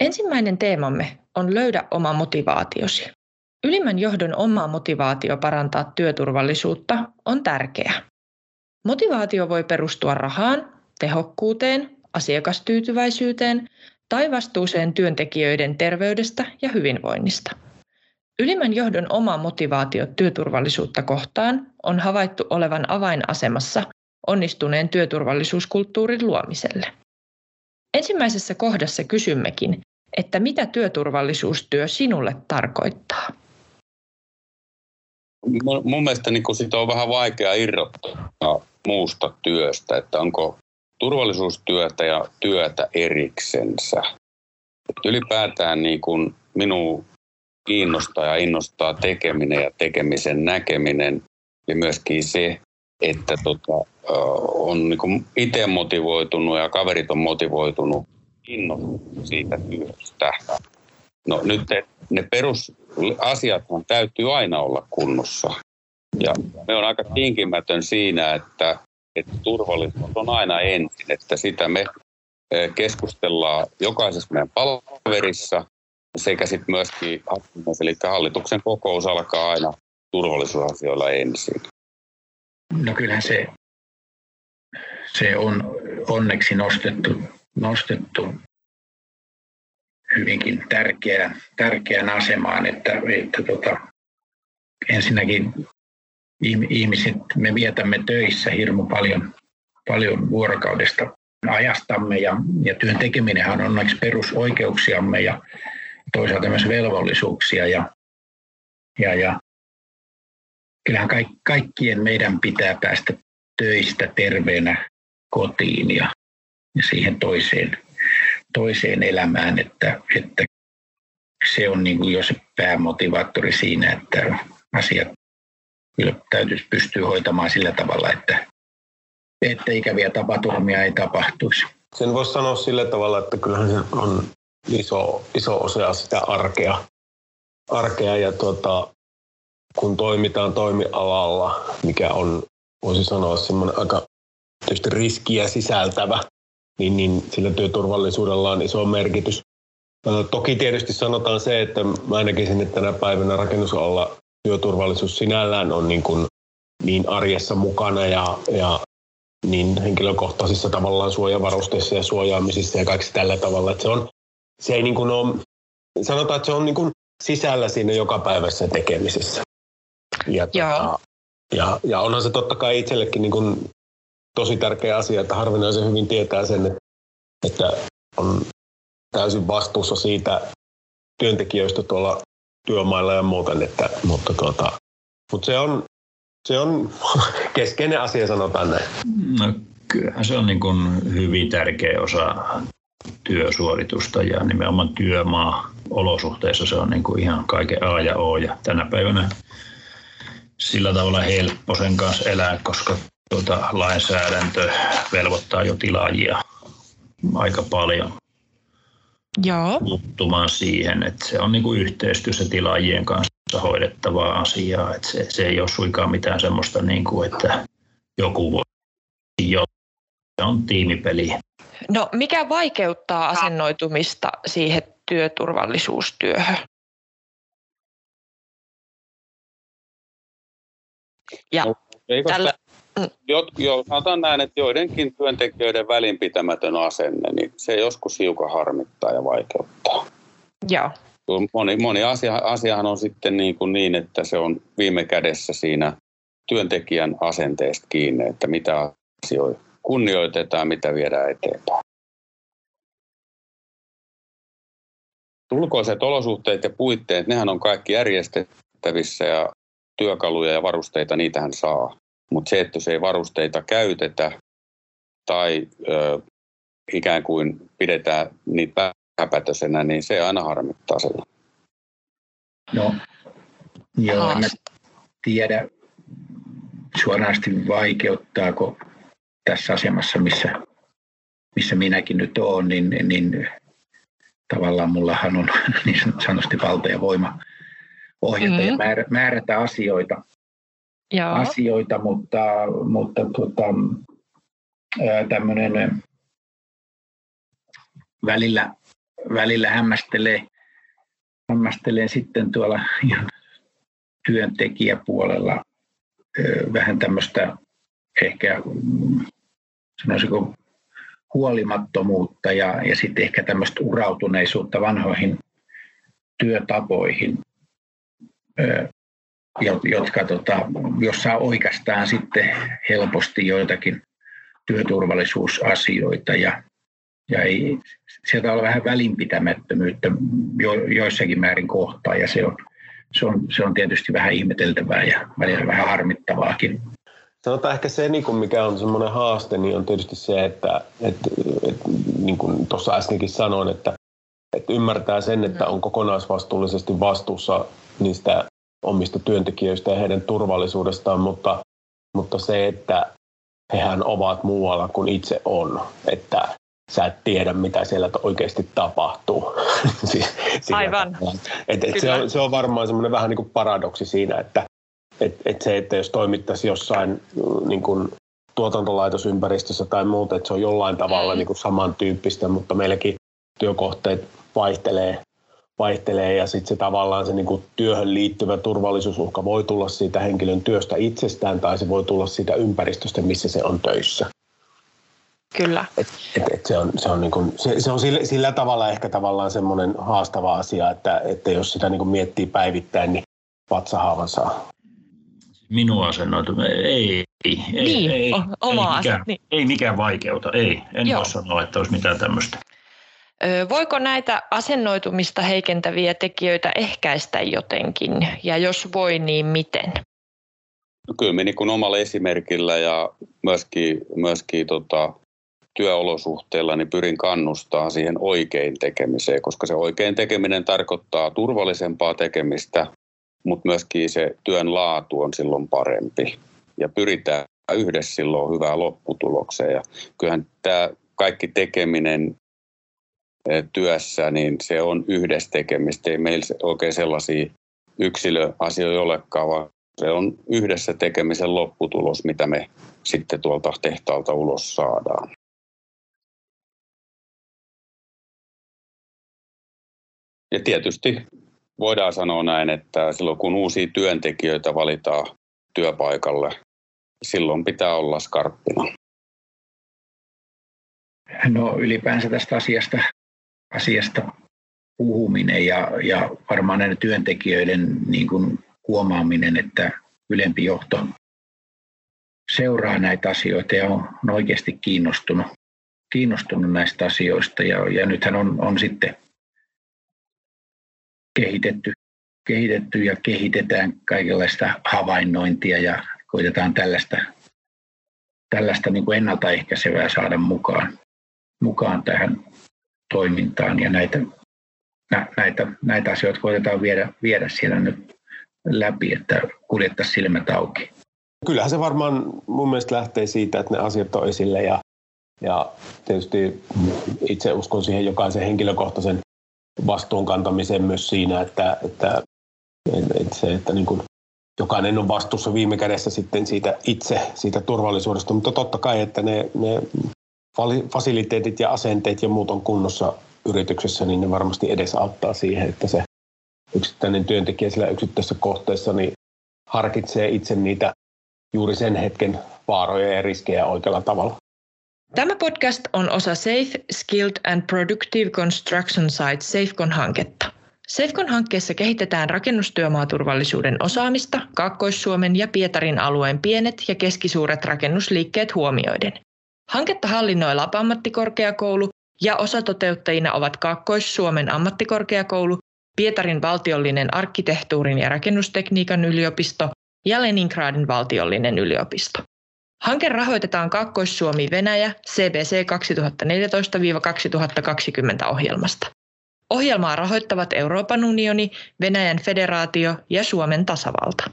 Ensimmäinen teemamme on löydä oma motivaatiosi. Ylimmän johdon oma motivaatio parantaa työturvallisuutta on tärkeä. Motivaatio voi perustua rahaan, tehokkuuteen, asiakastyytyväisyyteen tai vastuuseen työntekijöiden terveydestä ja hyvinvoinnista. Ylimmän johdon oma motivaatio työturvallisuutta kohtaan on havaittu olevan avainasemassa onnistuneen työturvallisuuskulttuurin luomiselle. Ensimmäisessä kohdassa kysymmekin, että mitä työturvallisuustyö sinulle tarkoittaa? Mun mielestä niin sitä on vähän vaikea irrottaa muusta työstä, että onko turvallisuustyötä ja työtä eriksensä. ylipäätään niin kuin minun kiinnostaa ja innostaa tekeminen ja tekemisen näkeminen ja myöskin se, että tota, on niin itse motivoitunut ja kaverit on motivoitunut innostunut siitä työstä. No nyt ne perusasiat täytyy aina olla kunnossa. Ja me on aika tinkimätön siinä, että, että turvallisuus on aina ensin, että sitä me keskustellaan jokaisessa meidän palaverissa sekä sitten myöskin eli hallituksen kokous alkaa aina turvallisuusasioilla ensin. No kyllähän se, se on onneksi nostettu, nostettu hyvinkin tärkeään, tärkeään asemaan, että, että tota, ensinnäkin ihmiset, me vietämme töissä hirmu paljon, paljon vuorokaudesta ajastamme ja, ja työn tekeminen on onneksi perusoikeuksiamme ja toisaalta myös velvollisuuksia ja, ja, ja kyllähän kaikkien meidän pitää päästä töistä terveenä kotiin ja, ja siihen toiseen, toiseen elämään, että, että se on niin kuin jo se päämotivaattori siinä, että asiat kyllä täytyisi pystyä hoitamaan sillä tavalla, että, että ikäviä tapaturmia ei tapahtuisi. Sen voisi sanoa sillä tavalla, että kyllähän se on iso, iso osa sitä arkea, arkea ja tuota, kun toimitaan toimialalla, mikä on, voisi sanoa, semmoinen aika tietysti riskiä sisältävä, niin, niin sillä työturvallisuudella on iso merkitys. Toki tietysti sanotaan se, että mä näkisin, että tänä päivänä rakennusalalla työturvallisuus sinällään on niin, kuin niin arjessa mukana ja, ja niin henkilökohtaisissa tavallaan suojavarusteissa ja suojaamisissa ja kaikki tällä tavalla, että se on se ei niin kuin ole, sanotaan, että se on niin kuin sisällä siinä jokapäiväisessä tekemisessä. Ja, Tota, ja, ja onhan se totta kai itsellekin niin kuin tosi tärkeä asia, että harvinaisen hyvin tietää sen, että, on täysin vastuussa siitä työntekijöistä tuolla työmailla ja muuten, että, mutta, tuota, mutta se on, se on keskeinen asia, sanotaan näin. No, kyllähän se on niin kuin hyvin tärkeä osa työsuoritusta ja nimenomaan työmaa olosuhteissa se on niin kuin ihan kaiken A ja O ja tänä päivänä sillä tavalla helppo sen kanssa elää, koska tuota, lainsäädäntö velvoittaa jo tilaajia aika paljon Joo. muuttumaan siihen, että se on niin kuin yhteistyössä tilaajien kanssa hoidettavaa asiaa, että se, se ei ole suinkaan mitään semmoista, niin kuin, että joku voi jo se on tiimipeli. No mikä vaikeuttaa asennoitumista siihen työturvallisuustyöhön? Ja no, tällä... Mm. Jot, jo, sanotaan näin, että joidenkin työntekijöiden välinpitämätön asenne, niin se joskus hiukan harmittaa ja vaikeuttaa. Joo. Moni, moni asia, asiahan on sitten niin, kuin niin, että se on viime kädessä siinä työntekijän asenteesta kiinni, että mitä asioita kunnioitetaan, mitä viedään eteenpäin. Ulkoiset olosuhteet ja puitteet, nehän on kaikki järjestettävissä ja työkaluja ja varusteita, niitähän saa. Mutta se, että se ei varusteita käytetä tai ö, ikään kuin pidetään niitä vähäpätöisenä, niin se aina harmittaa sillä. No, joo, en tiedä suorasti vaikeuttaako tässä asemassa, missä, missä minäkin nyt olen, niin, niin tavallaan mullahan on niin sanotusti valta ja voima ohjata mm-hmm. ja määrä, määrätä asioita, Joo. asioita mutta, mutta tuota, tämmöinen välillä välillä hämmästelee, hämmästelee sitten tuolla työntekijäpuolella vähän tämmöistä ehkä sanoisiko huolimattomuutta ja, ja sitten ehkä tämmöistä urautuneisuutta vanhoihin työtapoihin, jotka tota, jossa oikeastaan sitten helposti joitakin työturvallisuusasioita ja, ja ei, sieltä on vähän välinpitämättömyyttä jo, joissakin määrin kohtaa ja se on, se on, se on tietysti vähän ihmeteltävää ja välillä vähän harmittavaakin. Sanotaan ehkä se, niin mikä on semmoinen haaste, niin on tietysti se, että, että, että niin kuin tuossa äskenkin sanoin, että, että ymmärtää sen, että on kokonaisvastuullisesti vastuussa niistä omista työntekijöistä ja heidän turvallisuudestaan, mutta, mutta se, että hehän ovat muualla kuin itse on, että sä et tiedä, mitä siellä oikeasti tapahtuu. Aivan. Et, et se, on, se on varmaan semmoinen vähän niin kuin paradoksi siinä, että et, et se, että jos toimittaisiin jossain mm, niin kuin tuotantolaitosympäristössä tai muuta, että se on jollain tavalla mm. niin kuin samantyyppistä, mutta meilläkin työkohteet vaihtelee, vaihtelee ja sitten se tavallaan se niin kuin työhön liittyvä turvallisuusuhka voi tulla siitä henkilön työstä itsestään tai se voi tulla siitä ympäristöstä, missä se on töissä. Kyllä. Et, et, et se on, se on, niin kuin, se, se on sillä, sillä tavalla ehkä tavallaan semmoinen haastava asia, että, että jos sitä niin kuin miettii päivittäin, niin vatsahaavan saa. Minun asennoitu, ei, ei, niin, ei, oma ei, mikään, niin. ei mikään vaikeuta, ei. En Joo. voi sanoa, että olisi mitään tämmöistä. Voiko näitä asennoitumista heikentäviä tekijöitä ehkäistä jotenkin, ja jos voi, niin miten? No kyllä me niin omalla esimerkillä ja myöskin, myöskin tota, työolosuhteilla niin pyrin kannustaa siihen oikein tekemiseen, koska se oikein tekeminen tarkoittaa turvallisempaa tekemistä, mutta myöskin se työn laatu on silloin parempi ja pyritään yhdessä silloin hyvään lopputulokseen. Ja kyllähän tämä kaikki tekeminen työssä, niin se on yhdessä tekemistä. Ei meillä oikein sellaisia yksilöasioita olekaan, vaan se on yhdessä tekemisen lopputulos, mitä me sitten tuolta tehtaalta ulos saadaan. Ja tietysti voidaan sanoa näin, että silloin kun uusia työntekijöitä valitaan työpaikalle, silloin pitää olla skarppina. No ylipäänsä tästä asiasta, asiasta puhuminen ja, ja varmaan näiden työntekijöiden niin kuin huomaaminen, että ylempi johto seuraa näitä asioita ja on, on oikeasti kiinnostunut, kiinnostunut näistä asioista. Ja, ja nythän on, on sitten kehitetty, kehitetty ja kehitetään kaikenlaista havainnointia ja koitetaan tällaista, tällaista niin kuin ennaltaehkäisevää saada mukaan, mukaan tähän toimintaan ja näitä, näitä, näitä asioita koitetaan viedä, viedä siellä nyt läpi, että kuljettaisiin silmät auki. Kyllähän se varmaan mun mielestä lähtee siitä, että ne asiat on esille ja, ja tietysti itse uskon siihen jokaisen henkilökohtaisen vastuun kantamiseen myös siinä, että, että, että se, että niin kuin jokainen on vastuussa viime kädessä sitten siitä itse, siitä turvallisuudesta, mutta totta kai, että ne, ne fasiliteetit ja asenteet ja muut on kunnossa yrityksessä, niin ne varmasti edesauttaa siihen, että se yksittäinen työntekijä siellä yksittäisessä kohteessa niin harkitsee itse niitä juuri sen hetken vaaroja ja riskejä oikealla tavalla. Tämä podcast on osa Safe, Skilled and Productive Construction Site SafeCon-hanketta. SafeCon-hankkeessa kehitetään rakennustyömaaturvallisuuden osaamista Kaakkois-Suomen ja Pietarin alueen pienet ja keskisuuret rakennusliikkeet huomioiden. Hanketta hallinnoi Lapa-ammattikorkeakoulu ja osatoteuttajina ovat Kaakkois-Suomen ammattikorkeakoulu, Pietarin valtiollinen arkkitehtuurin ja rakennustekniikan yliopisto ja Leningradin valtiollinen yliopisto. Hanke rahoitetaan Kaakkois-Suomi Venäjä CBC 2014-2020 ohjelmasta. Ohjelmaa rahoittavat Euroopan unioni, Venäjän federaatio ja Suomen tasavalta.